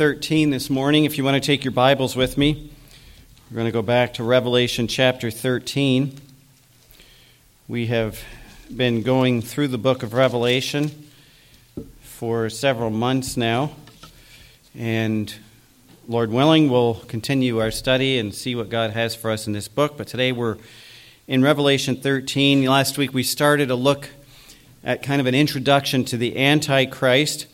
13 this morning. If you want to take your Bibles with me, we're going to go back to Revelation chapter 13. We have been going through the book of Revelation for several months now, and Lord willing, we'll continue our study and see what God has for us in this book. But today we're in Revelation 13. Last week we started a look at kind of an introduction to the Antichrist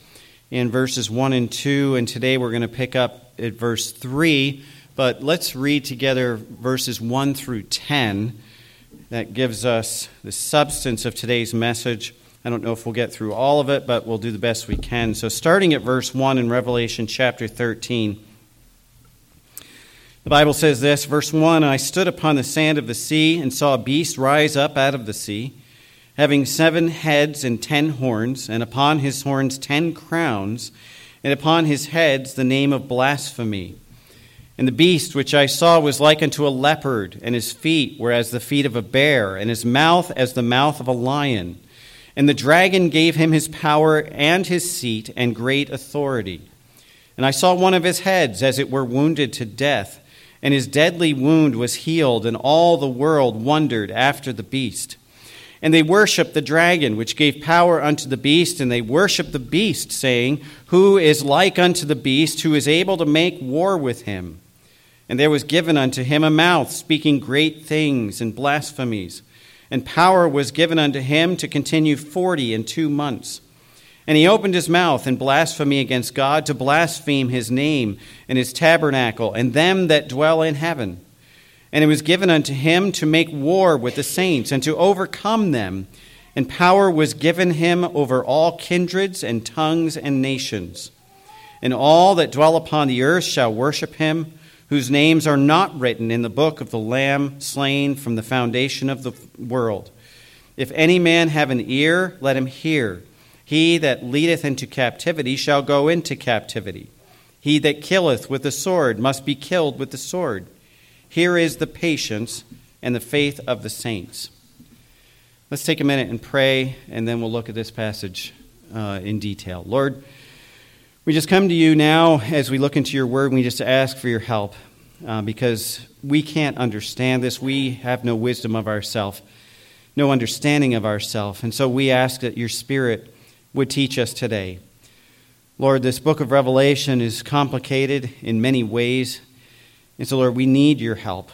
in verses 1 and 2, and today we're going to pick up at verse 3. But let's read together verses 1 through 10. That gives us the substance of today's message. I don't know if we'll get through all of it, but we'll do the best we can. So, starting at verse 1 in Revelation chapter 13, the Bible says this Verse 1 I stood upon the sand of the sea and saw a beast rise up out of the sea having seven heads and ten horns, and upon his horns ten crowns, and upon his heads the name of blasphemy. And the beast which I saw was like unto a leopard, and his feet were as the feet of a bear, and his mouth as the mouth of a lion. And the dragon gave him his power and his seat and great authority. And I saw one of his heads as it were wounded to death, and his deadly wound was healed, and all the world wondered after the beast. And they worshiped the dragon, which gave power unto the beast, and they worshiped the beast, saying, Who is like unto the beast, who is able to make war with him? And there was given unto him a mouth, speaking great things and blasphemies. And power was given unto him to continue forty and two months. And he opened his mouth in blasphemy against God, to blaspheme his name and his tabernacle, and them that dwell in heaven. And it was given unto him to make war with the saints and to overcome them. And power was given him over all kindreds and tongues and nations. And all that dwell upon the earth shall worship him, whose names are not written in the book of the Lamb slain from the foundation of the world. If any man have an ear, let him hear. He that leadeth into captivity shall go into captivity. He that killeth with the sword must be killed with the sword. Here is the patience and the faith of the saints. Let's take a minute and pray, and then we'll look at this passage uh, in detail. Lord, we just come to you now as we look into your word, and we just ask for your help uh, because we can't understand this. We have no wisdom of ourselves, no understanding of ourselves. And so we ask that your spirit would teach us today. Lord, this book of Revelation is complicated in many ways. And so, Lord, we need your help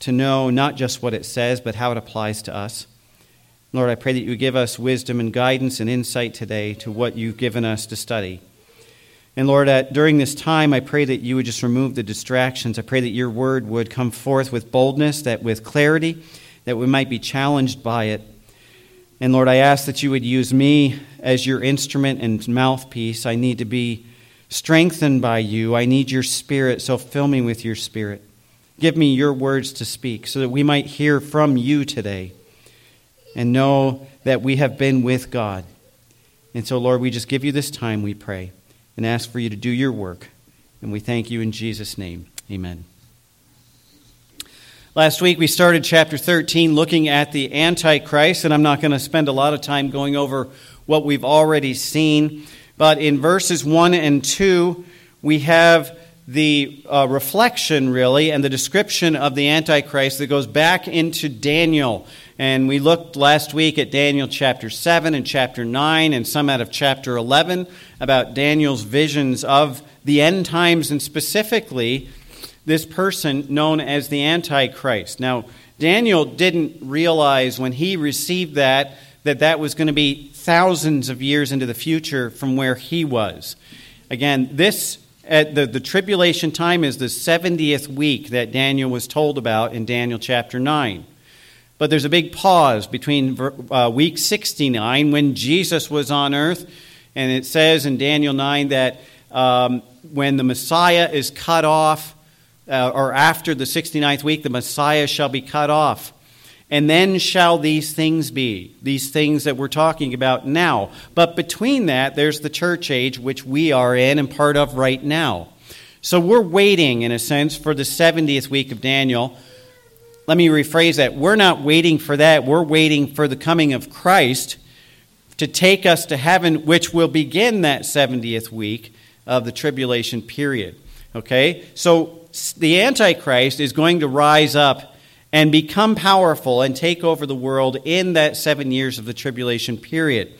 to know not just what it says, but how it applies to us. Lord, I pray that you give us wisdom and guidance and insight today to what you've given us to study. And Lord, during this time, I pray that you would just remove the distractions. I pray that your word would come forth with boldness, that with clarity, that we might be challenged by it. And Lord, I ask that you would use me as your instrument and mouthpiece. I need to be strengthened by you. I need your spirit, so fill me with your spirit. Give me your words to speak so that we might hear from you today and know that we have been with God. And so, Lord, we just give you this time, we pray, and ask for you to do your work. And we thank you in Jesus' name. Amen. Last week we started chapter 13 looking at the Antichrist, and I'm not going to spend a lot of time going over what we've already seen. But in verses 1 and 2, we have the uh, reflection, really, and the description of the Antichrist that goes back into Daniel. And we looked last week at Daniel chapter 7 and chapter 9, and some out of chapter 11 about Daniel's visions of the end times, and specifically this person known as the Antichrist. Now, Daniel didn't realize when he received that that that was going to be thousands of years into the future from where he was. Again, this at the, the tribulation time is the 70th week that Daniel was told about in Daniel chapter 9. But there's a big pause between uh, week 69 when Jesus was on earth, and it says in Daniel 9 that um, when the Messiah is cut off, uh, or after the 69th week, the Messiah shall be cut off. And then shall these things be, these things that we're talking about now. But between that, there's the church age, which we are in and part of right now. So we're waiting, in a sense, for the 70th week of Daniel. Let me rephrase that. We're not waiting for that. We're waiting for the coming of Christ to take us to heaven, which will begin that 70th week of the tribulation period. Okay? So the Antichrist is going to rise up and become powerful and take over the world in that seven years of the tribulation period.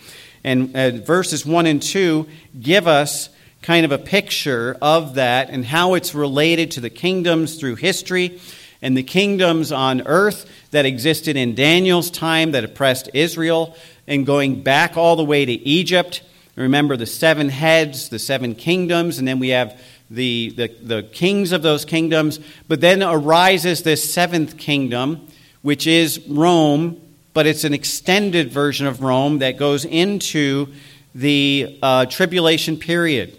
And uh, verses 1 and 2 give us kind of a picture of that and how it's related to the kingdoms through history and the kingdoms on earth that existed in Daniel's time that oppressed Israel and going back all the way to Egypt. Remember the seven heads, the seven kingdoms, and then we have the, the, the kings of those kingdoms. But then arises this seventh kingdom, which is Rome, but it's an extended version of Rome that goes into the uh, tribulation period.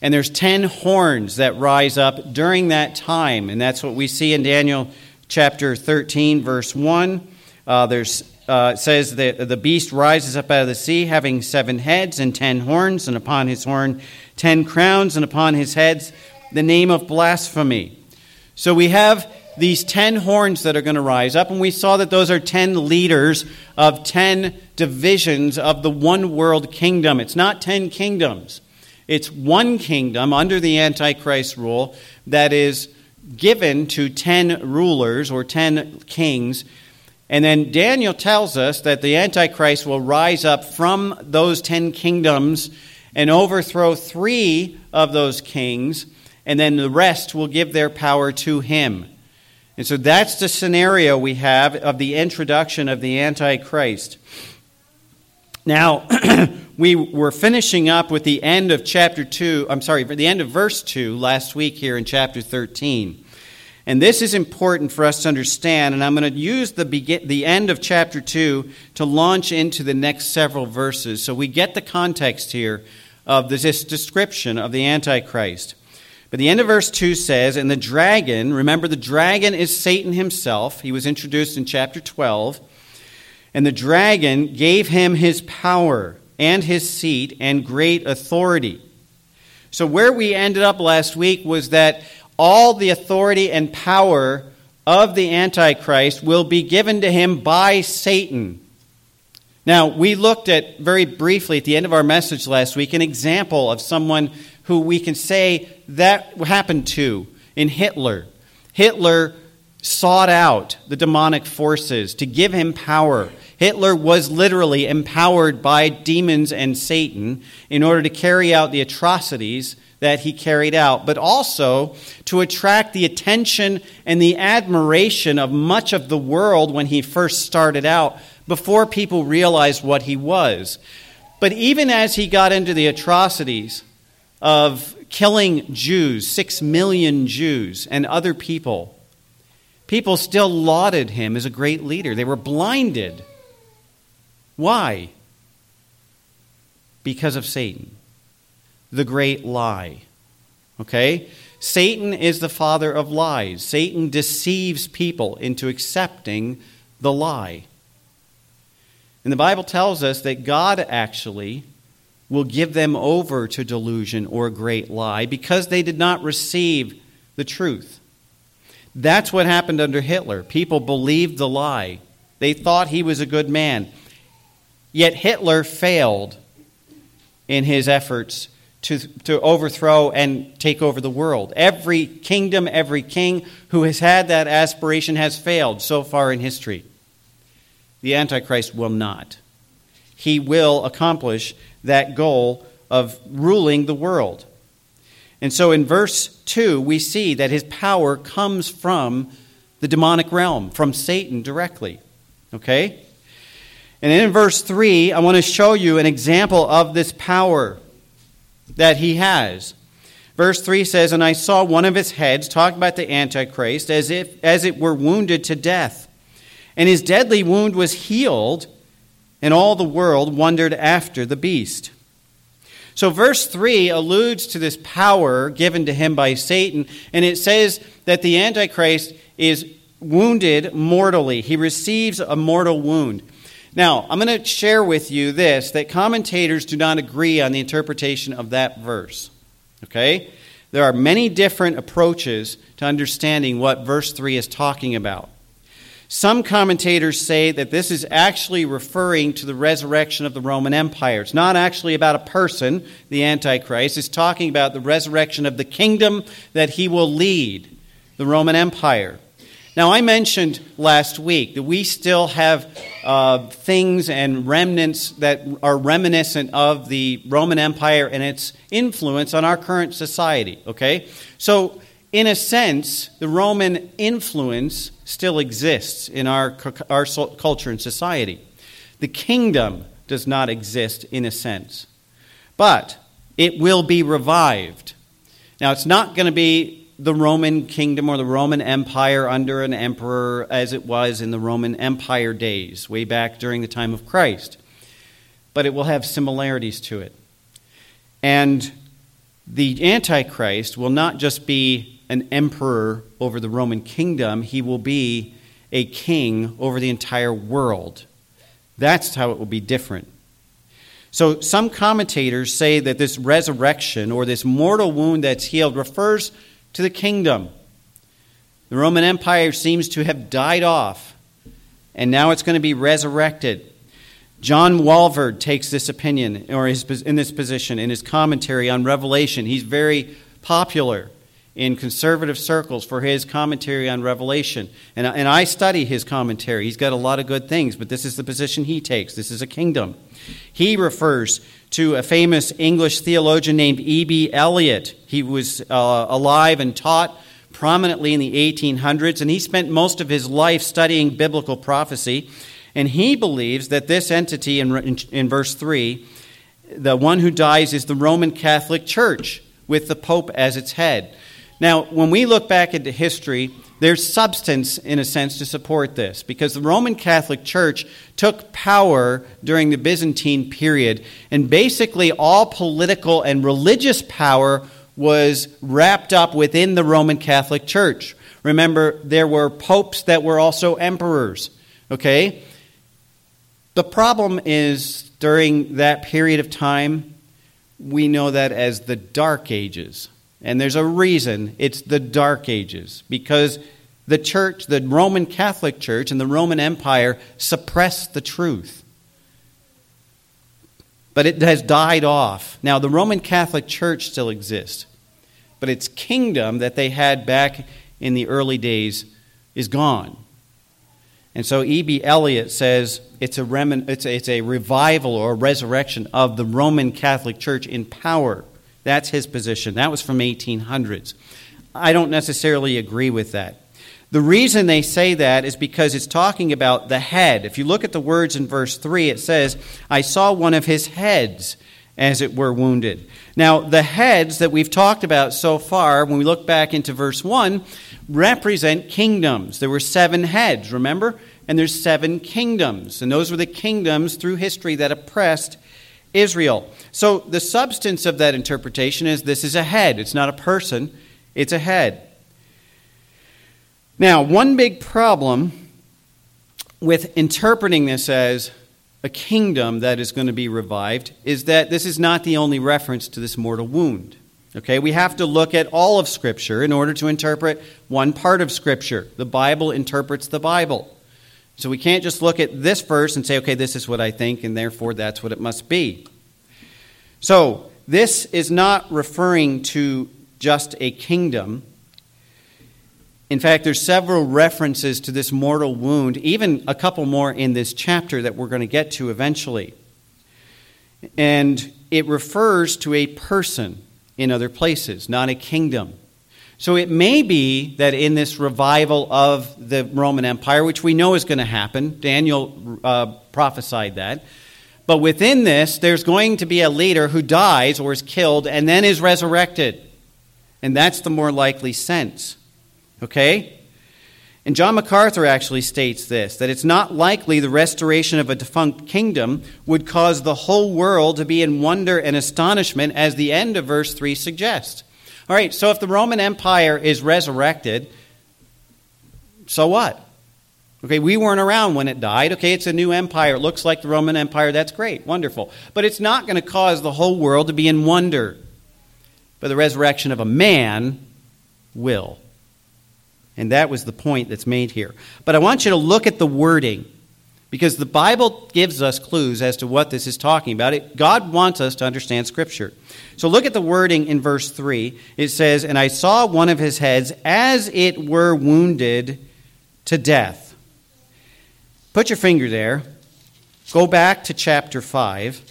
And there's 10 horns that rise up during that time. And that's what we see in Daniel chapter 13, verse 1. Uh, there's uh, says that the beast rises up out of the sea, having seven heads and ten horns, and upon his horn ten crowns, and upon his heads the name of blasphemy. So we have these ten horns that are going to rise up, and we saw that those are ten leaders of ten divisions of the one world kingdom. It's not ten kingdoms. It's one kingdom under the Antichrist rule that is given to 10 rulers or 10 kings. And then Daniel tells us that the Antichrist will rise up from those 10 kingdoms and overthrow three of those kings, and then the rest will give their power to him. And so that's the scenario we have of the introduction of the Antichrist. Now, we were finishing up with the end of chapter 2, I'm sorry, the end of verse 2 last week here in chapter 13. And this is important for us to understand, and I'm going to use the, begin, the end of chapter 2 to launch into the next several verses so we get the context here of this description of the Antichrist. But the end of verse 2 says, And the dragon, remember the dragon is Satan himself. He was introduced in chapter 12. And the dragon gave him his power and his seat and great authority. So, where we ended up last week was that all the authority and power of the Antichrist will be given to him by Satan. Now, we looked at very briefly at the end of our message last week an example of someone who we can say that happened to in Hitler. Hitler sought out the demonic forces to give him power. Hitler was literally empowered by demons and Satan in order to carry out the atrocities that he carried out, but also to attract the attention and the admiration of much of the world when he first started out before people realized what he was. But even as he got into the atrocities of killing Jews, six million Jews, and other people, People still lauded him as a great leader. They were blinded. Why? Because of Satan, the great lie. Okay? Satan is the father of lies. Satan deceives people into accepting the lie. And the Bible tells us that God actually will give them over to delusion or a great lie because they did not receive the truth. That's what happened under Hitler. People believed the lie, they thought he was a good man. Yet Hitler failed in his efforts to, to overthrow and take over the world. Every kingdom, every king who has had that aspiration has failed so far in history. The Antichrist will not. He will accomplish that goal of ruling the world. And so in verse 2, we see that his power comes from the demonic realm, from Satan directly. Okay? And in verse 3, I want to show you an example of this power that he has. Verse 3 says, And I saw one of his heads, talking about the Antichrist, as if as it were wounded to death. And his deadly wound was healed, and all the world wondered after the beast. So, verse 3 alludes to this power given to him by Satan, and it says that the Antichrist is wounded mortally. He receives a mortal wound. Now, I'm going to share with you this that commentators do not agree on the interpretation of that verse. Okay? There are many different approaches to understanding what verse 3 is talking about. Some commentators say that this is actually referring to the resurrection of the Roman Empire. It's not actually about a person, the Antichrist. It's talking about the resurrection of the kingdom that he will lead, the Roman Empire. Now, I mentioned last week that we still have uh, things and remnants that are reminiscent of the Roman Empire and its influence on our current society, okay? So, in a sense, the Roman influence still exists in our, our culture and society. The kingdom does not exist in a sense, but it will be revived. Now, it's not going to be the Roman kingdom or the Roman Empire under an emperor as it was in the Roman Empire days, way back during the time of Christ, but it will have similarities to it. And the Antichrist will not just be an emperor over the Roman kingdom, he will be a king over the entire world. That's how it will be different. So, some commentators say that this resurrection or this mortal wound that's healed refers to the kingdom. The Roman Empire seems to have died off, and now it's going to be resurrected. John Walvoord takes this opinion, or his, in this position, in his commentary on Revelation. He's very popular in conservative circles for his commentary on Revelation. And, and I study his commentary. He's got a lot of good things, but this is the position he takes. This is a kingdom. He refers to a famous English theologian named E.B. Elliott. He was uh, alive and taught prominently in the 1800s, and he spent most of his life studying biblical prophecy. And he believes that this entity in, in, in verse 3, the one who dies, is the Roman Catholic Church with the Pope as its head. Now, when we look back into history, there's substance, in a sense, to support this because the Roman Catholic Church took power during the Byzantine period, and basically all political and religious power was wrapped up within the Roman Catholic Church. Remember, there were popes that were also emperors, okay? The problem is during that period of time, we know that as the Dark Ages. And there's a reason it's the Dark Ages, because the church, the Roman Catholic Church and the Roman Empire suppressed the truth. But it has died off. Now, the Roman Catholic Church still exists, but its kingdom that they had back in the early days is gone. And so E.B. Elliott says it's a, remin- it's, a, it's a revival or a resurrection of the Roman Catholic Church in power. That's his position. That was from 1800s. I don't necessarily agree with that. The reason they say that is because it's talking about the head. If you look at the words in verse 3, it says, I saw one of his heads, as it were, wounded. Now, the heads that we've talked about so far, when we look back into verse 1, represent kingdoms. There were seven heads, remember? And there's seven kingdoms. And those were the kingdoms through history that oppressed Israel. So the substance of that interpretation is this is a head. It's not a person, it's a head. Now, one big problem with interpreting this as a kingdom that is going to be revived is that this is not the only reference to this mortal wound. Okay, we have to look at all of Scripture in order to interpret one part of Scripture. The Bible interprets the Bible. So we can't just look at this verse and say, okay, this is what I think, and therefore that's what it must be. So this is not referring to just a kingdom. In fact, there's several references to this mortal wound, even a couple more in this chapter that we're going to get to eventually. And it refers to a person in other places, not a kingdom. So it may be that in this revival of the Roman Empire, which we know is going to happen, Daniel uh, prophesied that. But within this, there's going to be a leader who dies or is killed and then is resurrected. And that's the more likely sense. Okay? And John MacArthur actually states this that it's not likely the restoration of a defunct kingdom would cause the whole world to be in wonder and astonishment, as the end of verse 3 suggests. All right, so if the Roman Empire is resurrected, so what? Okay, we weren't around when it died. Okay, it's a new empire. It looks like the Roman Empire. That's great, wonderful. But it's not going to cause the whole world to be in wonder. But the resurrection of a man will. And that was the point that's made here. But I want you to look at the wording because the Bible gives us clues as to what this is talking about. It, God wants us to understand Scripture. So look at the wording in verse 3. It says, And I saw one of his heads as it were wounded to death. Put your finger there. Go back to chapter 5.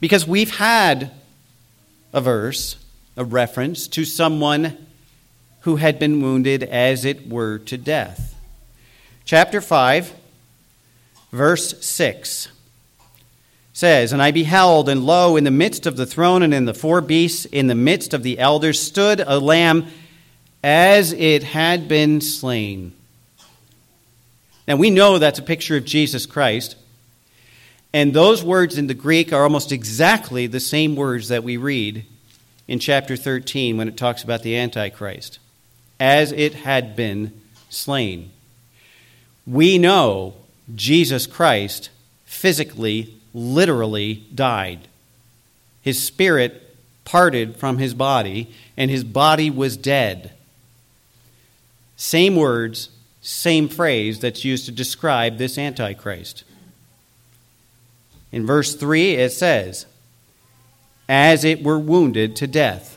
Because we've had a verse, a reference to someone who had been wounded as it were to death. Chapter 5 verse 6 says, And I beheld, and lo, in the midst of the throne and in the four beasts, in the midst of the elders, stood a lamb as it had been slain. Now we know that's a picture of Jesus Christ. And those words in the Greek are almost exactly the same words that we read in chapter 13 when it talks about the Antichrist. As it had been slain. We know Jesus Christ physically, literally died. His spirit parted from his body, and his body was dead. Same words, same phrase that's used to describe this Antichrist. In verse 3, it says, as it were wounded to death.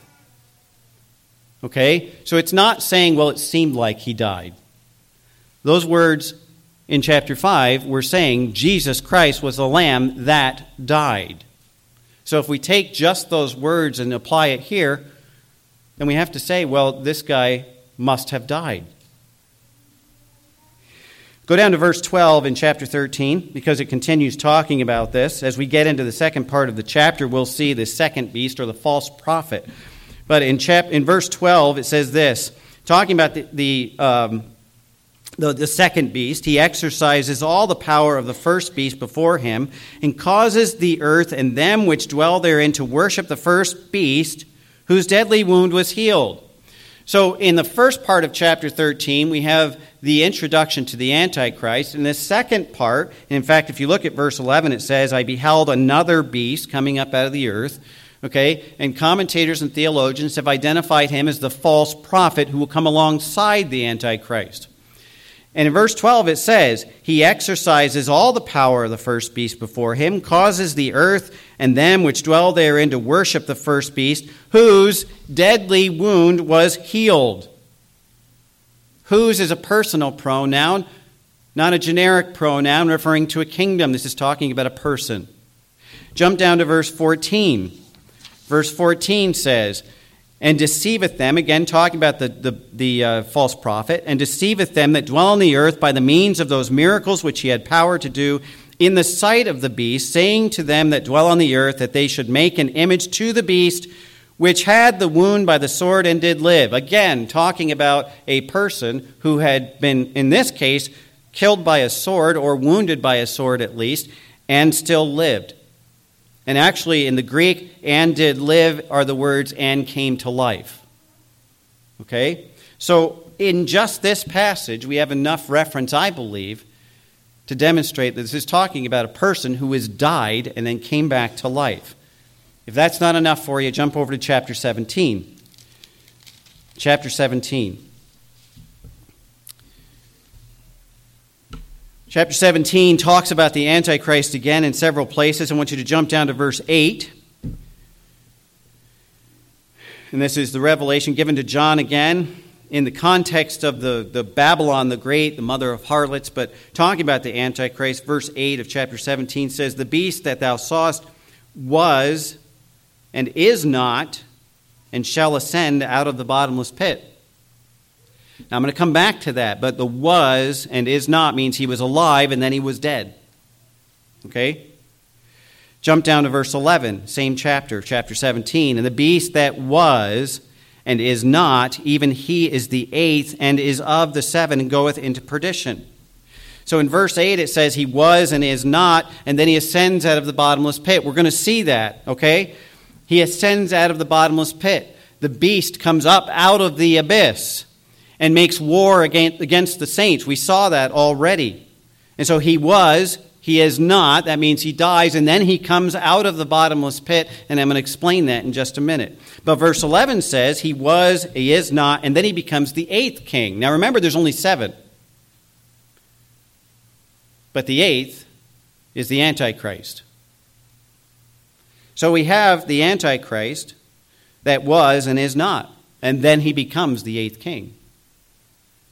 Okay? So it's not saying, well, it seemed like he died. Those words in chapter 5, we're saying Jesus Christ was the lamb that died. So if we take just those words and apply it here, then we have to say, well, this guy must have died. Go down to verse 12 in chapter 13 because it continues talking about this. As we get into the second part of the chapter, we'll see the second beast or the false prophet. But in, chap- in verse 12, it says this talking about the, the um, the, the second beast, he exercises all the power of the first beast before him, and causes the earth and them which dwell therein to worship the first beast, whose deadly wound was healed. So, in the first part of chapter 13, we have the introduction to the Antichrist. In the second part, in fact, if you look at verse 11, it says, I beheld another beast coming up out of the earth. Okay? And commentators and theologians have identified him as the false prophet who will come alongside the Antichrist. And in verse 12 it says, He exercises all the power of the first beast before him, causes the earth and them which dwell therein to worship the first beast, whose deadly wound was healed. Whose is a personal pronoun, not a generic pronoun referring to a kingdom. This is talking about a person. Jump down to verse 14. Verse 14 says, and deceiveth them, again talking about the, the, the uh, false prophet, and deceiveth them that dwell on the earth by the means of those miracles which he had power to do in the sight of the beast, saying to them that dwell on the earth that they should make an image to the beast which had the wound by the sword and did live. Again, talking about a person who had been, in this case, killed by a sword or wounded by a sword at least, and still lived. And actually, in the Greek, and did live are the words and came to life. Okay? So, in just this passage, we have enough reference, I believe, to demonstrate that this is talking about a person who has died and then came back to life. If that's not enough for you, jump over to chapter 17. Chapter 17. Chapter 17 talks about the Antichrist again in several places. I want you to jump down to verse 8. And this is the revelation given to John again in the context of the, the Babylon the Great, the mother of harlots, but talking about the Antichrist. Verse 8 of chapter 17 says, The beast that thou sawest was and is not, and shall ascend out of the bottomless pit. Now, I'm going to come back to that, but the was and is not means he was alive and then he was dead. Okay? Jump down to verse 11, same chapter, chapter 17. And the beast that was and is not, even he is the eighth and is of the seven and goeth into perdition. So in verse 8 it says he was and is not, and then he ascends out of the bottomless pit. We're going to see that, okay? He ascends out of the bottomless pit. The beast comes up out of the abyss and makes war against, the saints. We saw that already. And so he was, He is not. That means he dies, and then he comes out of the bottomless pit, and I'm going to explain that in just a minute. But verse 11 says he was, he is not, and then he becomes the eighth king. Now remember, there's only seven. But the eighth is the Antichrist. So we have the Antichrist that was and is not, and then he becomes the eighth king.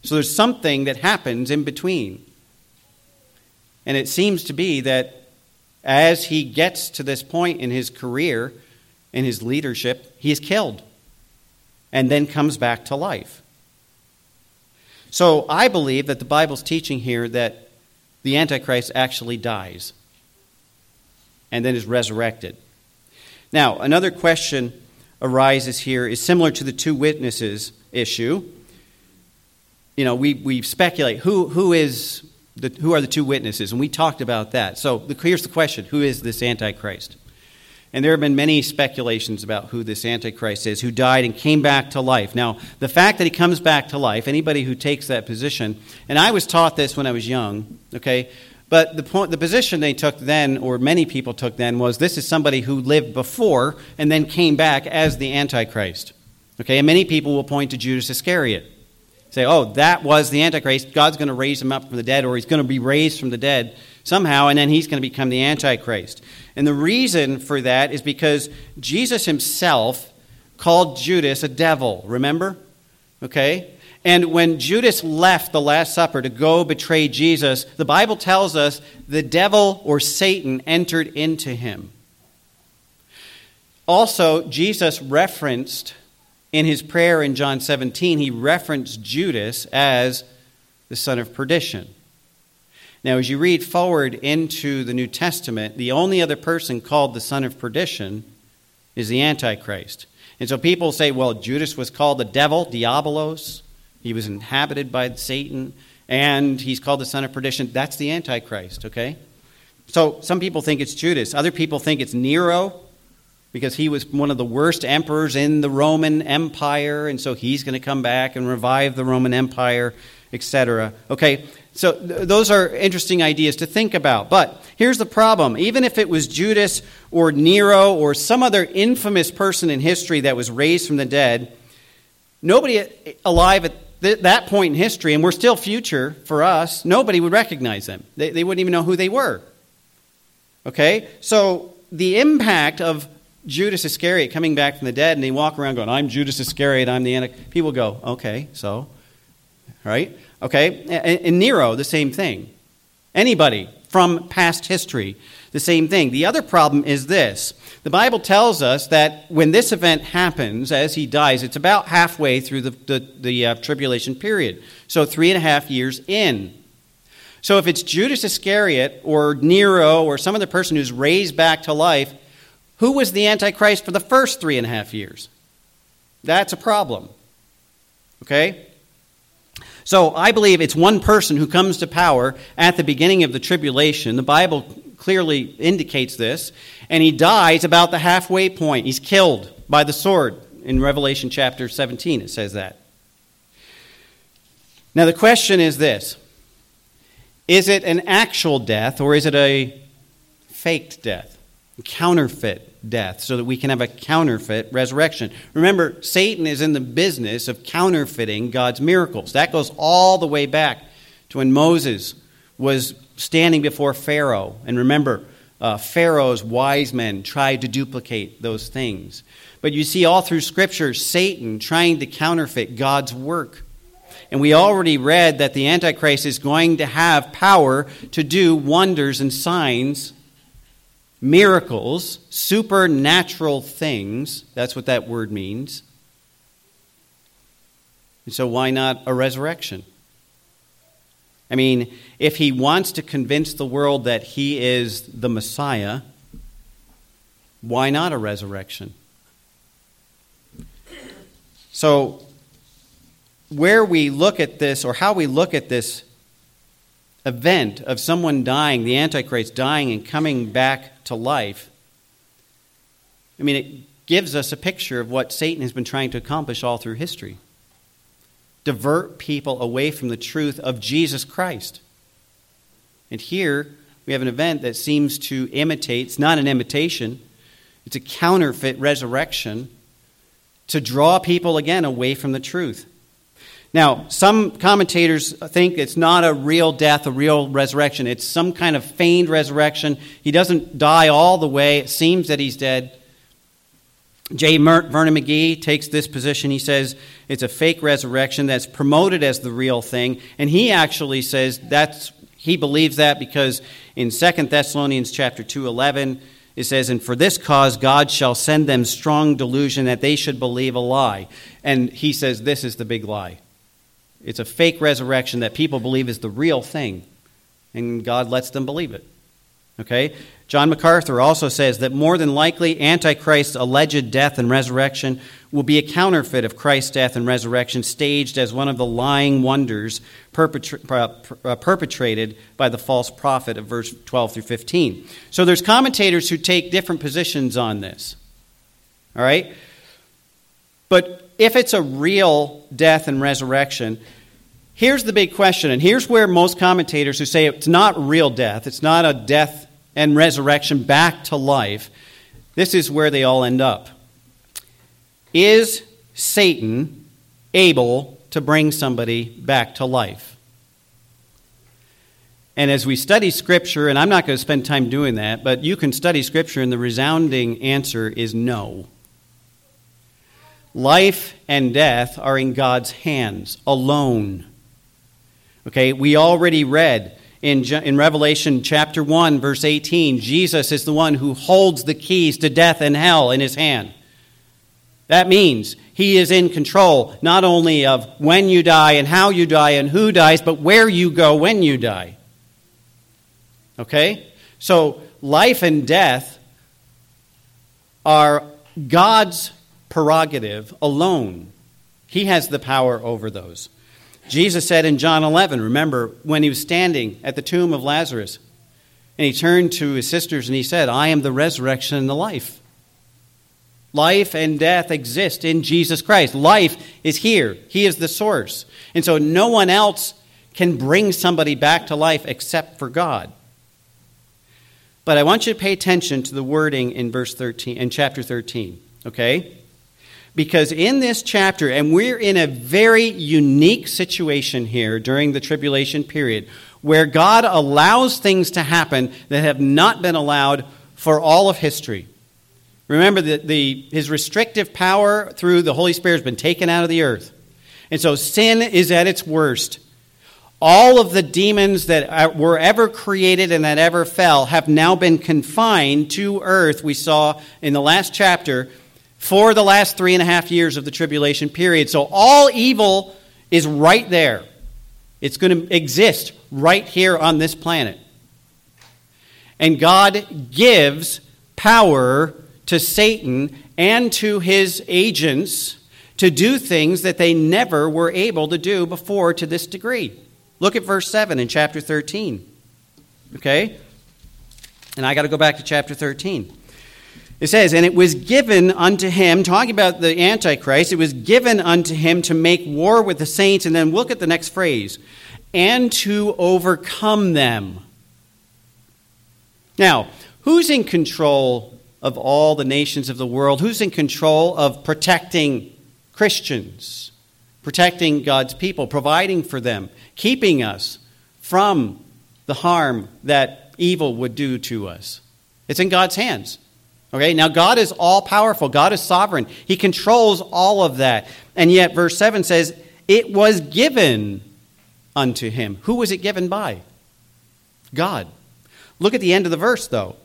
So there's something that happens in between. And it seems to be that as he gets to this point in his career, in his leadership, he is killed and then comes back to life. So I believe that the Bible's teaching here that the Antichrist actually dies and then is resurrected. Now, another question arises here is similar to the two witnesses issue. You know, we, we speculate who, who is the, who are the two witnesses? And we talked about that. So the, here's the question Who is this Antichrist? And there have been many speculations about who this Antichrist is, who died and came back to life. Now, the fact that he comes back to life, anybody who takes that position, and I was taught this when I was young, okay? But the, point, the position they took then, or many people took then, was this is somebody who lived before and then came back as the Antichrist. Okay, and many people will point to Judas Iscariot say, oh, that was the Antichrist. God's going to raise him up from the dead, or he's going to be raised from the dead somehow, and then he's going to become the Antichrist. And the reason for that is because Jesus himself called Judas a devil, remember? Okay? And when Judas left the Last Supper to go betray Jesus, the Bible tells us the devil or Satan entered into him. Also, Jesus referenced in his prayer in John 17, he referenced Judas as the son of perdition. Now, as you read forward into the New Testament, the only other person called the son of perdition is the Antichrist. And so people say, well, Judas was called the devil, Diabolos. He was inhabited by Satan, and he's called the son of perdition. That's the Antichrist, okay? So some people think it's Judas. Other people think it's Nero because he was one of the worst emperors in the Roman Empire, and so he's going to come back and revive the Roman Empire, etc. Okay, so th- those are interesting ideas to think about. But here's the problem even if it was Judas or Nero or some other infamous person in history that was raised from the dead, nobody eh, alive at th- that point in history, and we're still future for us, nobody would recognize them. They, they wouldn't even know who they were. Okay? So the impact of Judas Iscariot coming back from the dead, and they walk around going, I'm Judas Iscariot, I'm the Antichrist. People go, okay, so, right? Okay, and, and Nero, the same thing. Anybody from past history, the same thing. The other problem is this the Bible tells us that when this event happens, as he dies, it's about halfway through the, the, the uh, tribulation period. So, three and a half years in. So, if it's Judas Iscariot or Nero or some other person who's raised back to life, who was the Antichrist for the first three and a half years? That's a problem. Okay? So I believe it's one person who comes to power at the beginning of the tribulation. The Bible clearly indicates this. And he dies about the halfway point. He's killed by the sword. In Revelation chapter 17, it says that. Now, the question is this Is it an actual death or is it a faked death? counterfeit death so that we can have a counterfeit resurrection. Remember, Satan is in the business of counterfeiting God's miracles. That goes all the way back to when Moses was standing before Pharaoh. And remember, uh, Pharaoh's wise men tried to duplicate those things. But you see all through Scripture Satan trying to counterfeit God's work. And we already read that the Antichrist is going to have power to do wonders and signs miracles, supernatural things. That's what that word means. And so, why not a resurrection? I mean, if he wants to convince the world that he is the Messiah, why not a resurrection? So, where we look at this, or how we look at this event of someone dying, the Antichrist dying and coming back to life, I mean, it gives us a picture of what Satan has been trying to accomplish all through history divert people away from the truth of Jesus Christ. And here we have an event that seems to imitate, it's not an imitation, it's a counterfeit resurrection to draw people again away from the truth. Now, some commentators think it's not a real death, a real resurrection. It's some kind of feigned resurrection. He doesn't die all the way. It seems that he's dead. J. Vernon McGee takes this position. He says it's a fake resurrection that's promoted as the real thing. And he actually says that's he believes that because in 2 Thessalonians chapter 2, 11, it says, And for this cause God shall send them strong delusion that they should believe a lie. And he says this is the big lie. It's a fake resurrection that people believe is the real thing, and God lets them believe it. Okay? John MacArthur also says that more than likely, Antichrist's alleged death and resurrection will be a counterfeit of Christ's death and resurrection, staged as one of the lying wonders perpetra- uh, perpetrated by the false prophet of verse 12 through 15. So there's commentators who take different positions on this. All right? But if it's a real death and resurrection, here's the big question, and here's where most commentators who say it's not real death, it's not a death and resurrection back to life, this is where they all end up. Is Satan able to bring somebody back to life? And as we study Scripture, and I'm not going to spend time doing that, but you can study Scripture, and the resounding answer is no. Life and death are in God's hands alone. Okay, we already read in, in Revelation chapter 1, verse 18, Jesus is the one who holds the keys to death and hell in his hand. That means he is in control not only of when you die and how you die and who dies, but where you go when you die. Okay? So life and death are God's prerogative alone. He has the power over those. Jesus said in John 11, remember, when he was standing at the tomb of Lazarus, and he turned to his sisters and he said, I am the resurrection and the life. Life and death exist in Jesus Christ. Life is here, He is the source. And so no one else can bring somebody back to life except for God. But I want you to pay attention to the wording in verse 13 in chapter 13, okay? Because in this chapter, and we're in a very unique situation here during the tribulation period, where God allows things to happen that have not been allowed for all of history. Remember that the, his restrictive power through the Holy Spirit has been taken out of the earth. And so sin is at its worst. All of the demons that uh, were ever created and that ever fell have now been confined to earth, we saw in the last chapter, for the last three and a half years of the tribulation period. So all evil is right there. It's going to exist right here on this planet. And God gives power to Satan and to his agents to do things that they never were able to do before to this degree. Look at verse 7 in chapter 13. Okay? And I got to go back to chapter 13. It says, And it was given unto him, talking about the Antichrist, it was given unto him to make war with the saints. And then look at the next phrase and to overcome them. Now, who's in control of all the nations of the world? Who's in control of protecting Christians, protecting God's people, providing for them, keeping us from the harm that evil would do to us? It's in God's hands. Okay, now God is all powerful, God is sovereign. He controls all of that. And yet, verse 7 says, It was given unto him. Who was it given by? God. Look at the end of the verse, though.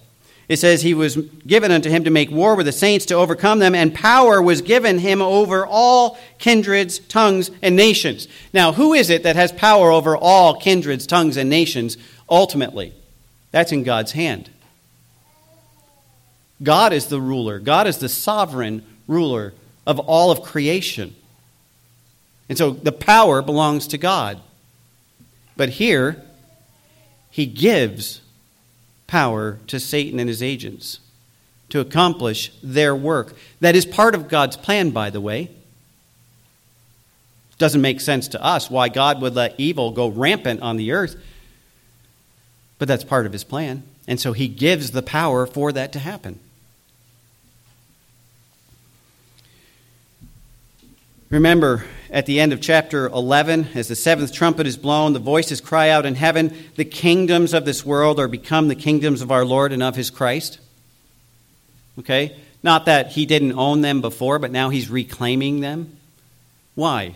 It says, He was given unto him to make war with the saints to overcome them, and power was given him over all kindreds, tongues, and nations. Now, who is it that has power over all kindreds, tongues, and nations ultimately? That's in God's hand. God is the ruler, God is the sovereign ruler of all of creation. And so the power belongs to God. But here, he gives power to Satan and his agents to accomplish their work. That is part of God's plan, by the way. Doesn't make sense to us why God would let evil go rampant on the earth. But that's part of his plan. And so he gives the power for that to happen. Remember, at the end of chapter 11, as the seventh trumpet is blown, the voices cry out in heaven, The kingdoms of this world are become the kingdoms of our Lord and of his Christ. Okay? Not that he didn't own them before, but now he's reclaiming them. Why?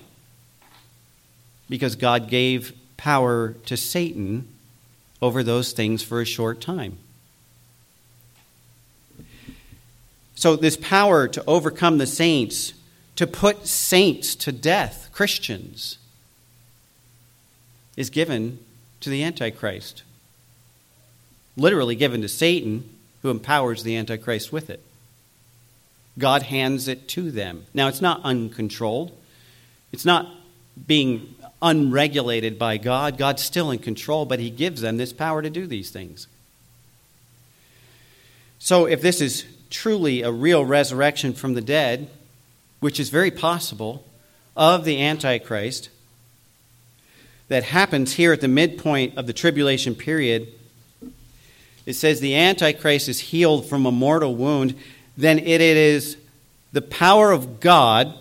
Because God gave power to Satan over those things for a short time. So, this power to overcome the saints to put saints to death, Christians, is given to the Antichrist. Literally given to Satan, who empowers the Antichrist with it. God hands it to them. Now, it's not uncontrolled, it's not being unregulated by God. God's still in control, but He gives them this power to do these things. So, if this is truly a real resurrection from the dead, which is very possible, of the Antichrist that happens here at the midpoint of the tribulation period. It says the Antichrist is healed from a mortal wound, then it is the power of God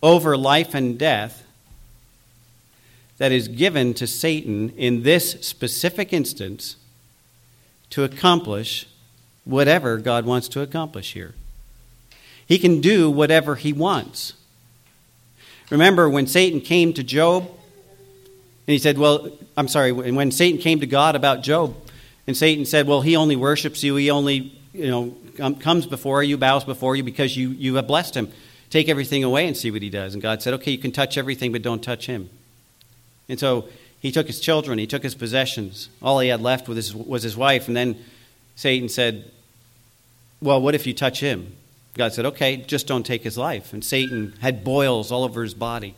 over life and death that is given to Satan in this specific instance to accomplish whatever God wants to accomplish here. He can do whatever he wants. Remember when Satan came to Job and he said, Well, I'm sorry, when Satan came to God about Job, and Satan said, Well, he only worships you, he only, you know, comes before you, bows before you because you, you have blessed him. Take everything away and see what he does. And God said, Okay, you can touch everything, but don't touch him. And so he took his children, he took his possessions. All he had left was his, was his wife. And then Satan said, Well, what if you touch him? God said, okay, just don't take his life. And Satan had boils all over his body.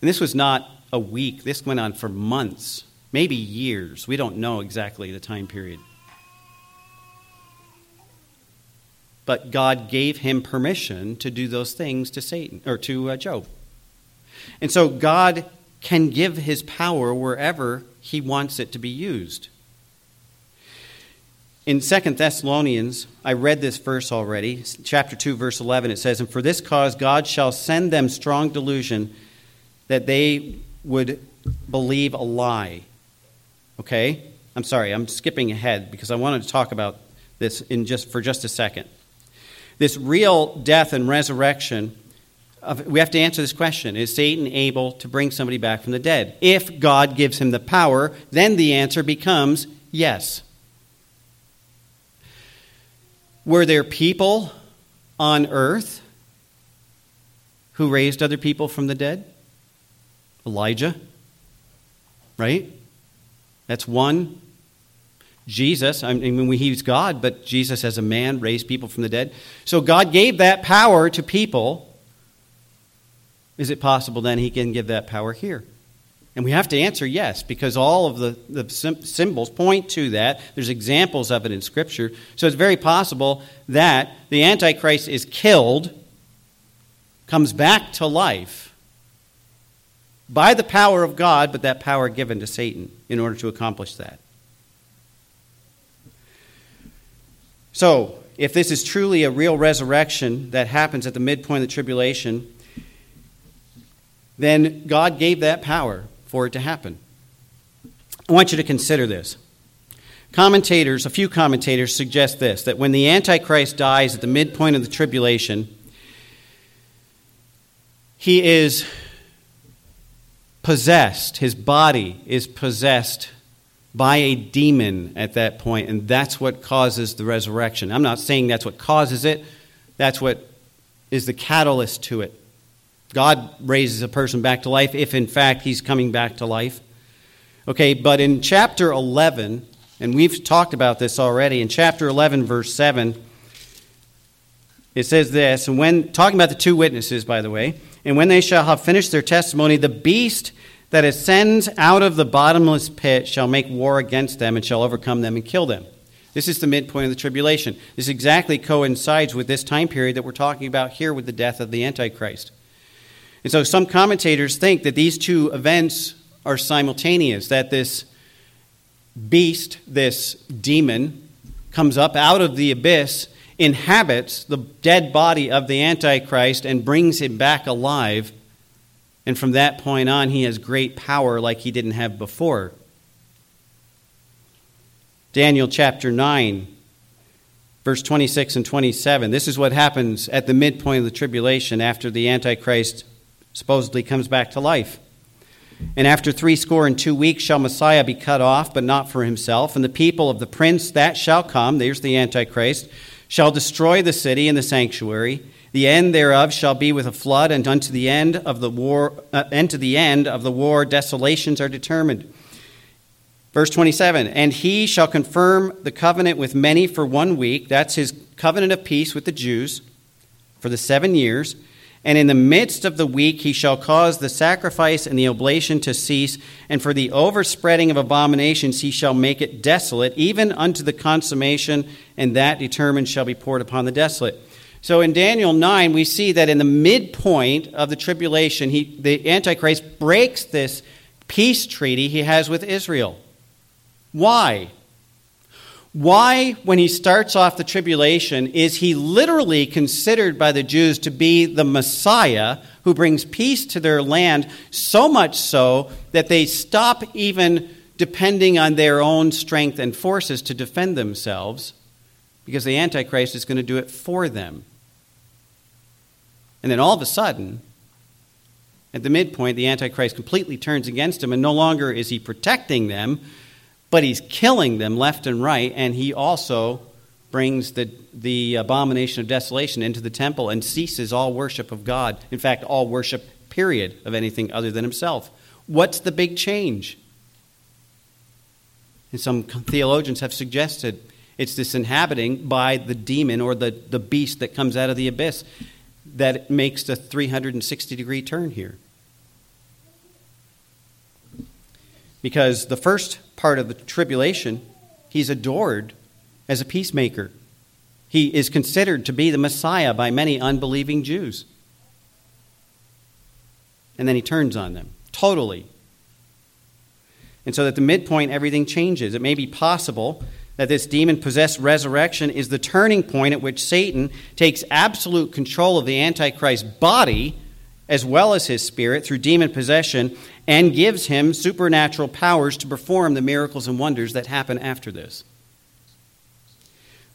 And this was not a week, this went on for months, maybe years. We don't know exactly the time period. But God gave him permission to do those things to Satan or to uh, Job. And so God can give his power wherever he wants it to be used. In Second Thessalonians, I read this verse already, chapter 2, verse 11. It says, And for this cause God shall send them strong delusion that they would believe a lie. Okay? I'm sorry, I'm skipping ahead because I wanted to talk about this in just, for just a second. This real death and resurrection, we have to answer this question Is Satan able to bring somebody back from the dead? If God gives him the power, then the answer becomes yes. Were there people on earth who raised other people from the dead? Elijah, right? That's one. Jesus, I mean, he's God, but Jesus as a man raised people from the dead. So God gave that power to people. Is it possible then he can give that power here? And we have to answer yes, because all of the, the symbols point to that. There's examples of it in Scripture. So it's very possible that the Antichrist is killed, comes back to life by the power of God, but that power given to Satan in order to accomplish that. So, if this is truly a real resurrection that happens at the midpoint of the tribulation, then God gave that power for it to happen. I want you to consider this. Commentators, a few commentators suggest this that when the Antichrist dies at the midpoint of the tribulation, he is possessed, his body is possessed by a demon at that point, and that's what causes the resurrection. I'm not saying that's what causes it, that's what is the catalyst to it. God raises a person back to life if, in fact, he's coming back to life. Okay, but in chapter 11, and we've talked about this already, in chapter 11, verse 7, it says this, and when, talking about the two witnesses, by the way, and when they shall have finished their testimony, the beast that ascends out of the bottomless pit shall make war against them and shall overcome them and kill them. This is the midpoint of the tribulation. This exactly coincides with this time period that we're talking about here with the death of the Antichrist. And so some commentators think that these two events are simultaneous, that this beast, this demon, comes up out of the abyss, inhabits the dead body of the Antichrist, and brings him back alive. And from that point on, he has great power like he didn't have before. Daniel chapter 9, verse 26 and 27. This is what happens at the midpoint of the tribulation after the Antichrist supposedly comes back to life. And after three score and two weeks shall Messiah be cut off, but not for himself. And the people of the prince that shall come, there's the Antichrist, shall destroy the city and the sanctuary. The end thereof shall be with a flood, and unto the end of the war, uh, to the end of the war, desolations are determined. Verse 27 And he shall confirm the covenant with many for one week. That's his covenant of peace with the Jews for the seven years. And in the midst of the week he shall cause the sacrifice and the oblation to cease, and for the overspreading of abominations he shall make it desolate, even unto the consummation, and that determined shall be poured upon the desolate. So in Daniel 9, we see that in the midpoint of the tribulation, he, the Antichrist breaks this peace treaty he has with Israel. Why? Why, when he starts off the tribulation, is he literally considered by the Jews to be the Messiah who brings peace to their land, so much so that they stop even depending on their own strength and forces to defend themselves, because the Antichrist is going to do it for them. And then all of a sudden, at the midpoint, the Antichrist completely turns against him, and no longer is he protecting them but he's killing them left and right, and he also brings the, the abomination of desolation into the temple and ceases all worship of God. In fact, all worship, period, of anything other than himself. What's the big change? And some theologians have suggested it's this inhabiting by the demon or the, the beast that comes out of the abyss that makes the 360 degree turn here. Because the first part of the tribulation, he's adored as a peacemaker. He is considered to be the Messiah by many unbelieving Jews. And then he turns on them totally. And so at the midpoint, everything changes. It may be possible that this demon possessed resurrection is the turning point at which Satan takes absolute control of the Antichrist's body as well as his spirit through demon possession and gives him supernatural powers to perform the miracles and wonders that happen after this.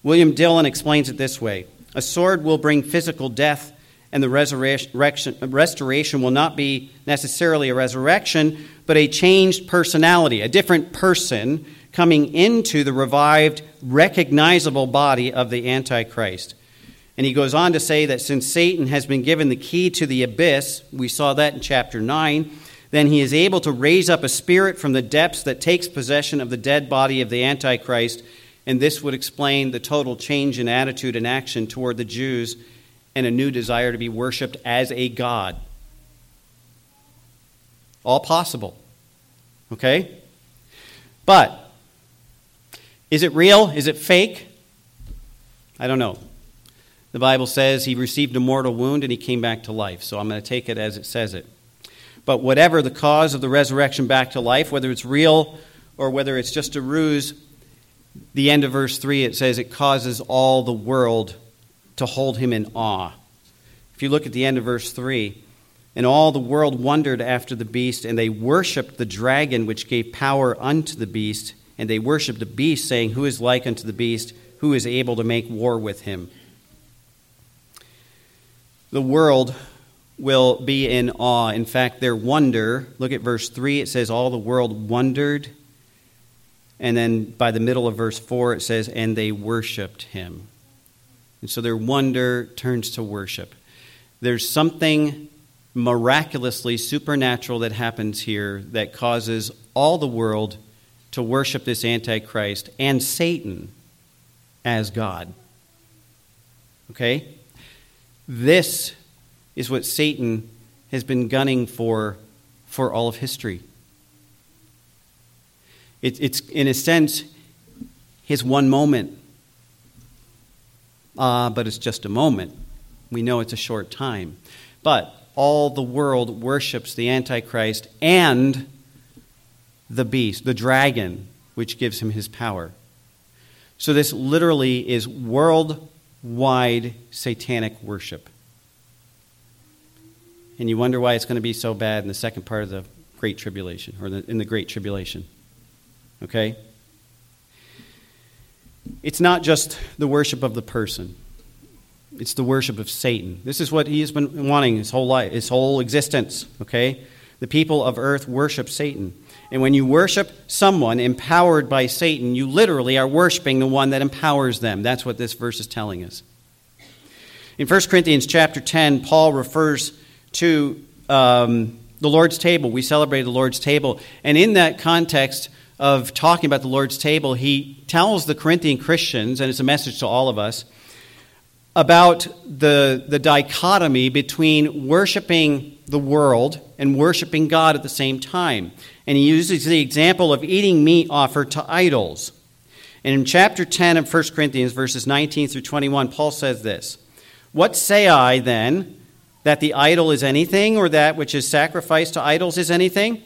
William Dillon explains it this way A sword will bring physical death, and the resurrection, restoration will not be necessarily a resurrection, but a changed personality, a different person coming into the revived, recognizable body of the Antichrist. And he goes on to say that since Satan has been given the key to the abyss, we saw that in chapter 9, then he is able to raise up a spirit from the depths that takes possession of the dead body of the Antichrist. And this would explain the total change in attitude and action toward the Jews and a new desire to be worshiped as a God. All possible. Okay? But is it real? Is it fake? I don't know. The Bible says he received a mortal wound and he came back to life. So I'm going to take it as it says it. But whatever the cause of the resurrection back to life, whether it's real or whether it's just a ruse, the end of verse 3 it says it causes all the world to hold him in awe. If you look at the end of verse 3, and all the world wondered after the beast, and they worshipped the dragon which gave power unto the beast, and they worshipped the beast, saying, Who is like unto the beast? Who is able to make war with him? the world will be in awe. In fact, their wonder, look at verse 3, it says, All the world wondered. And then by the middle of verse 4, it says, And they worshiped him. And so their wonder turns to worship. There's something miraculously supernatural that happens here that causes all the world to worship this Antichrist and Satan as God. Okay? This is what Satan has been gunning for for all of history. It, it's, in a sense, his one moment. Uh, but it's just a moment. We know it's a short time. But all the world worships the Antichrist and the beast, the dragon, which gives him his power. So, this literally is worldwide satanic worship. And you wonder why it's going to be so bad in the second part of the Great Tribulation, or the, in the Great Tribulation. Okay? It's not just the worship of the person. It's the worship of Satan. This is what he has been wanting his whole life, his whole existence, okay? The people of earth worship Satan. And when you worship someone empowered by Satan, you literally are worshiping the one that empowers them. That's what this verse is telling us. In 1 Corinthians chapter 10, Paul refers to um, the Lord's table. We celebrate the Lord's table. And in that context of talking about the Lord's table, he tells the Corinthian Christians, and it's a message to all of us, about the, the dichotomy between worshiping the world and worshiping God at the same time. And he uses the example of eating meat offered to idols. And in chapter 10 of 1 Corinthians, verses 19 through 21, Paul says this What say I then? That the idol is anything, or that which is sacrificed to idols is anything?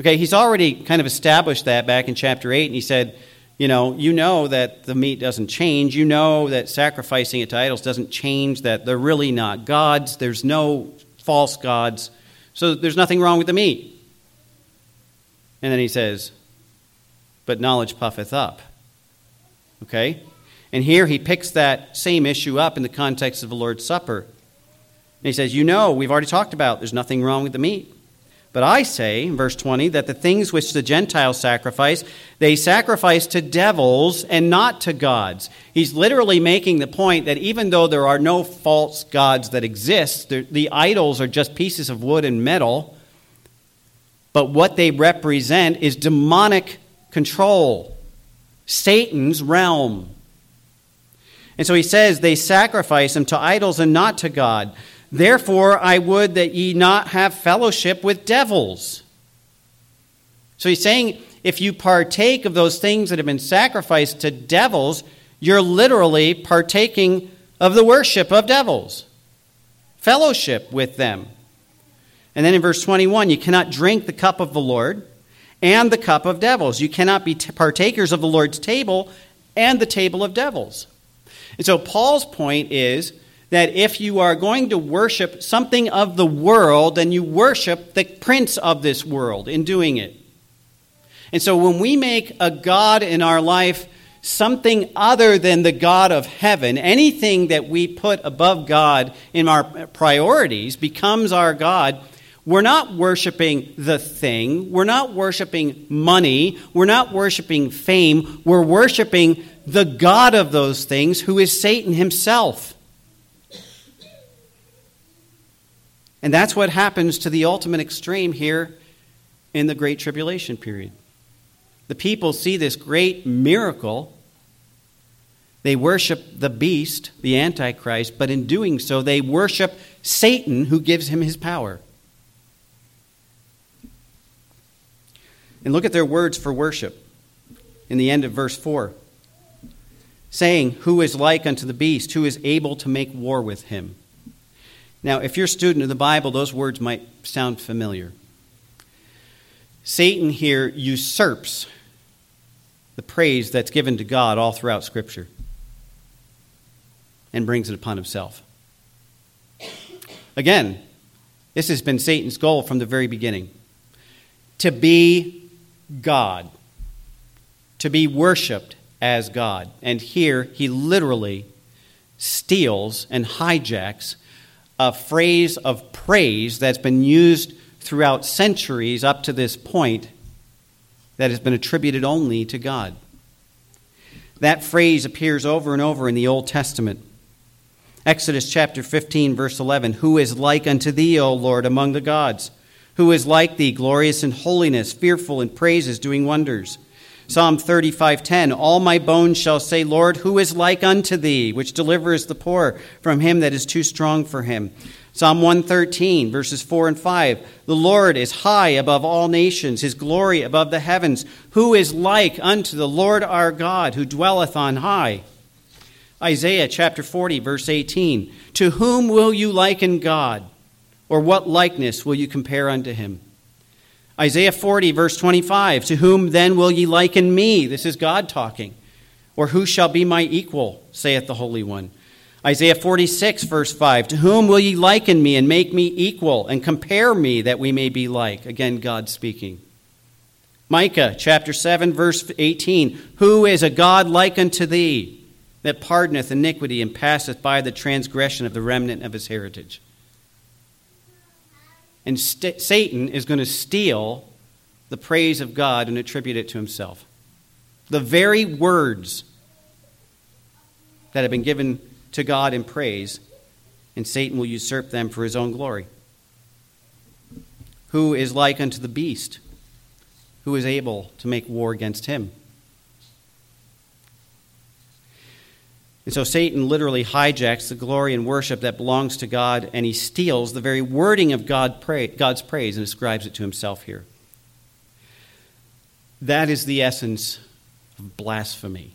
Okay, he's already kind of established that back in chapter 8, and he said, you know, you know that the meat doesn't change. You know that sacrificing it to idols doesn't change, that they're really not gods. There's no false gods. So there's nothing wrong with the meat. And then he says, But knowledge puffeth up. Okay? And here he picks that same issue up in the context of the Lord's Supper. And he says, You know, we've already talked about there's nothing wrong with the meat. But I say, in verse 20, that the things which the Gentiles sacrifice, they sacrifice to devils and not to gods. He's literally making the point that even though there are no false gods that exist, the idols are just pieces of wood and metal, but what they represent is demonic control, Satan's realm. And so he says they sacrifice them to idols and not to God. Therefore, I would that ye not have fellowship with devils. So he's saying if you partake of those things that have been sacrificed to devils, you're literally partaking of the worship of devils, fellowship with them. And then in verse 21, you cannot drink the cup of the Lord and the cup of devils. You cannot be partakers of the Lord's table and the table of devils. And so Paul's point is that if you are going to worship something of the world, then you worship the prince of this world in doing it. And so when we make a God in our life something other than the God of heaven, anything that we put above God in our priorities becomes our God. We're not worshiping the thing. We're not worshiping money. We're not worshiping fame. We're worshiping the God of those things, who is Satan himself. And that's what happens to the ultimate extreme here in the Great Tribulation period. The people see this great miracle. They worship the beast, the Antichrist, but in doing so, they worship Satan who gives him his power. And look at their words for worship in the end of verse 4 saying, Who is like unto the beast? Who is able to make war with him? Now, if you're a student of the Bible, those words might sound familiar. Satan here usurps the praise that's given to God all throughout Scripture and brings it upon himself. Again, this has been Satan's goal from the very beginning to be God, to be worshiped as God. And here he literally steals and hijacks a phrase of praise that's been used throughout centuries up to this point that has been attributed only to God. That phrase appears over and over in the Old Testament. Exodus chapter 15, verse 11 Who is like unto thee, O Lord, among the gods? Who is like thee, glorious in holiness, fearful in praises, doing wonders? Psalm 35:10 All my bones shall say, Lord, who is like unto thee, which delivers the poor from him that is too strong for him. Psalm 113 verses 4 and 5 The Lord is high above all nations, his glory above the heavens. Who is like unto the Lord our God, who dwelleth on high? Isaiah chapter 40 verse 18 To whom will you liken God? Or what likeness will you compare unto him? Isaiah 40, verse 25 To whom then will ye liken me? This is God talking. Or who shall be my equal, saith the Holy One? Isaiah 46, verse 5 To whom will ye liken me and make me equal and compare me that we may be like? Again, God speaking. Micah chapter 7, verse 18 Who is a God like unto thee, that pardoneth iniquity and passeth by the transgression of the remnant of his heritage? And st- Satan is going to steal the praise of God and attribute it to himself. The very words that have been given to God in praise, and Satan will usurp them for his own glory. Who is like unto the beast? Who is able to make war against him? And so Satan literally hijacks the glory and worship that belongs to God, and he steals the very wording of God God's praise and ascribes it to himself here. That is the essence of blasphemy.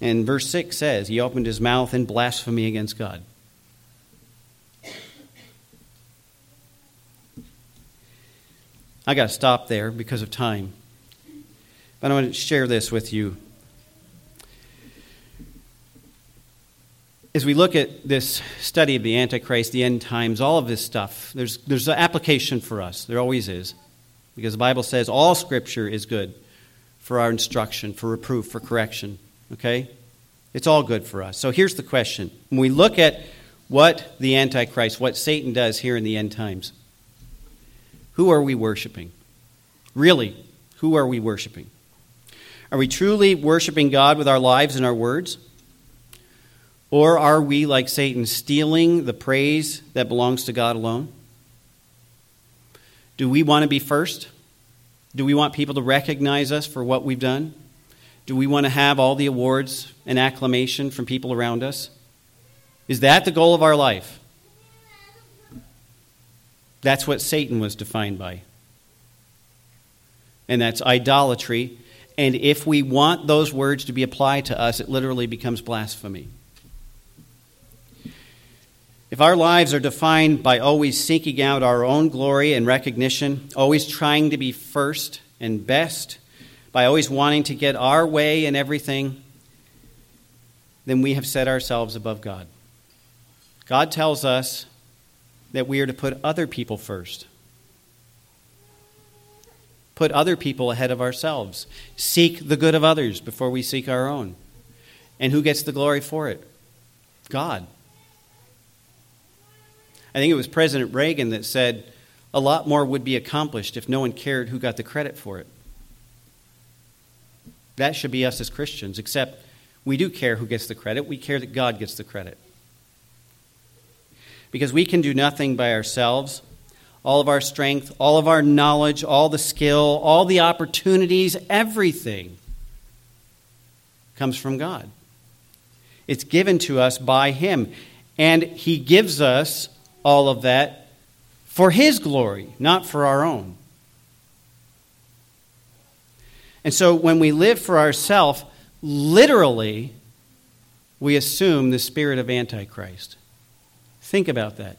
And verse 6 says, He opened his mouth in blasphemy against God. I got to stop there because of time. But I want to share this with you as we look at this study of the Antichrist, the end times, all of this stuff, there's, there's an application for us. There always is. Because the Bible says all Scripture is good for our instruction, for reproof, for correction. Okay? It's all good for us. So here's the question. When we look at what the Antichrist, what Satan does here in the end times, who are we worshiping? Really, who are we worshiping? Are we truly worshiping God with our lives and our words? Or are we, like Satan, stealing the praise that belongs to God alone? Do we want to be first? Do we want people to recognize us for what we've done? Do we want to have all the awards and acclamation from people around us? Is that the goal of our life? That's what Satan was defined by. And that's idolatry. And if we want those words to be applied to us, it literally becomes blasphemy. If our lives are defined by always seeking out our own glory and recognition, always trying to be first and best, by always wanting to get our way in everything, then we have set ourselves above God. God tells us that we are to put other people first. Put other people ahead of ourselves. Seek the good of others before we seek our own. And who gets the glory for it? God. I think it was President Reagan that said a lot more would be accomplished if no one cared who got the credit for it. That should be us as Christians, except we do care who gets the credit. We care that God gets the credit. Because we can do nothing by ourselves. All of our strength, all of our knowledge, all the skill, all the opportunities, everything comes from God. It's given to us by Him. And He gives us all of that for His glory, not for our own. And so when we live for ourselves, literally, we assume the spirit of Antichrist. Think about that.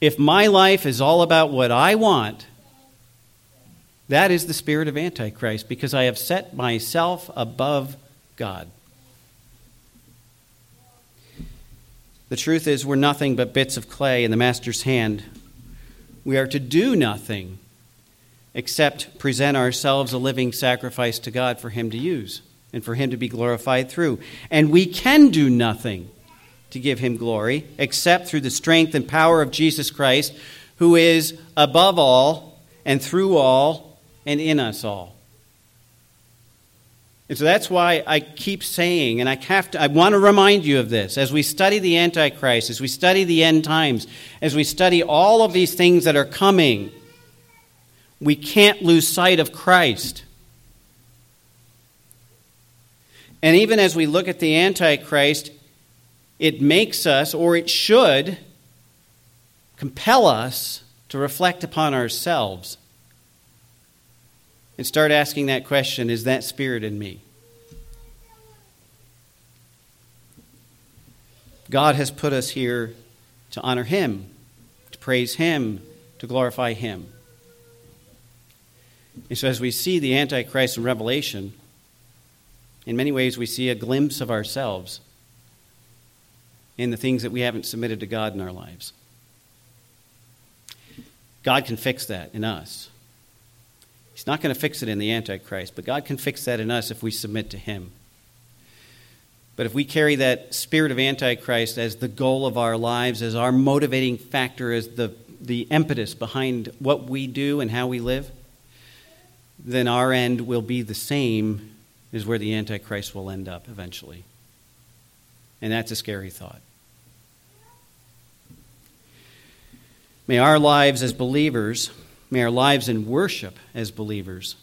If my life is all about what I want, that is the spirit of Antichrist because I have set myself above God. The truth is, we're nothing but bits of clay in the Master's hand. We are to do nothing except present ourselves a living sacrifice to God for Him to use and for Him to be glorified through. And we can do nothing to give Him glory except through the strength and power of Jesus Christ, who is above all and through all and in us all. And so that's why I keep saying, and I have to, I want to remind you of this as we study the Antichrist, as we study the end times, as we study all of these things that are coming, we can't lose sight of Christ. And even as we look at the Antichrist, it makes us, or it should, compel us to reflect upon ourselves and start asking that question is that spirit in me? God has put us here to honor Him, to praise Him, to glorify Him. And so, as we see the Antichrist in Revelation, in many ways we see a glimpse of ourselves in the things that we haven't submitted to God in our lives. God can fix that in us. He's not going to fix it in the Antichrist, but God can fix that in us if we submit to Him. But if we carry that spirit of Antichrist as the goal of our lives, as our motivating factor, as the, the impetus behind what we do and how we live, then our end will be the same as where the Antichrist will end up eventually. And that's a scary thought. May our lives as believers, may our lives in worship as believers,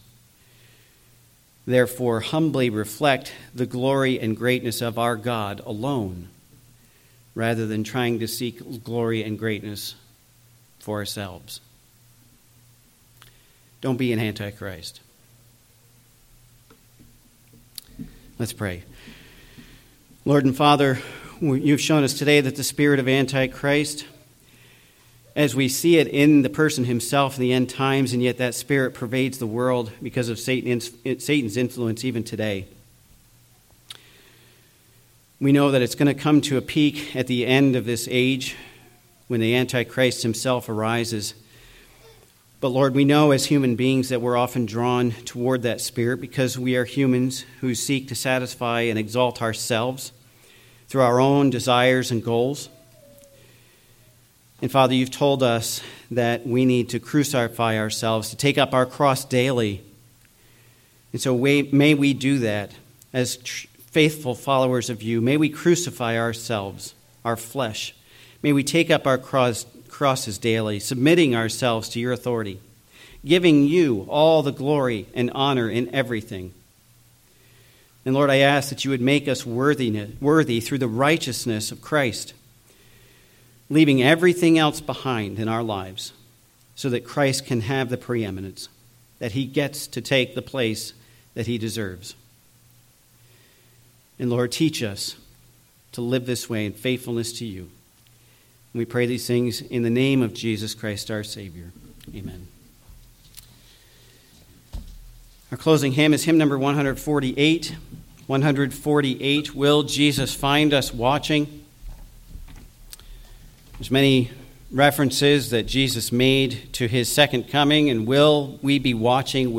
therefore humbly reflect the glory and greatness of our God alone, rather than trying to seek glory and greatness for ourselves. Don't be an antichrist. Let's pray. Lord and Father, you've shown us today that the spirit of Antichrist, as we see it in the person himself in the end times, and yet that spirit pervades the world because of Satan's influence even today. We know that it's going to come to a peak at the end of this age when the Antichrist himself arises. But Lord, we know as human beings that we're often drawn toward that spirit because we are humans who seek to satisfy and exalt ourselves through our own desires and goals. And Father, you've told us that we need to crucify ourselves, to take up our cross daily. And so may we do that as faithful followers of you. May we crucify ourselves, our flesh. May we take up our cross crosses daily, submitting ourselves to your authority, giving you all the glory and honor in everything. And Lord, I ask that you would make us worthy, worthy through the righteousness of Christ, leaving everything else behind in our lives so that Christ can have the preeminence, that he gets to take the place that he deserves. And Lord, teach us to live this way in faithfulness to you. We pray these things in the name of Jesus Christ, our Savior. Amen. Our closing hymn is hymn number 148. 148 Will Jesus Find Us Watching? There's many references that Jesus made to his second coming, and will we be watching? Will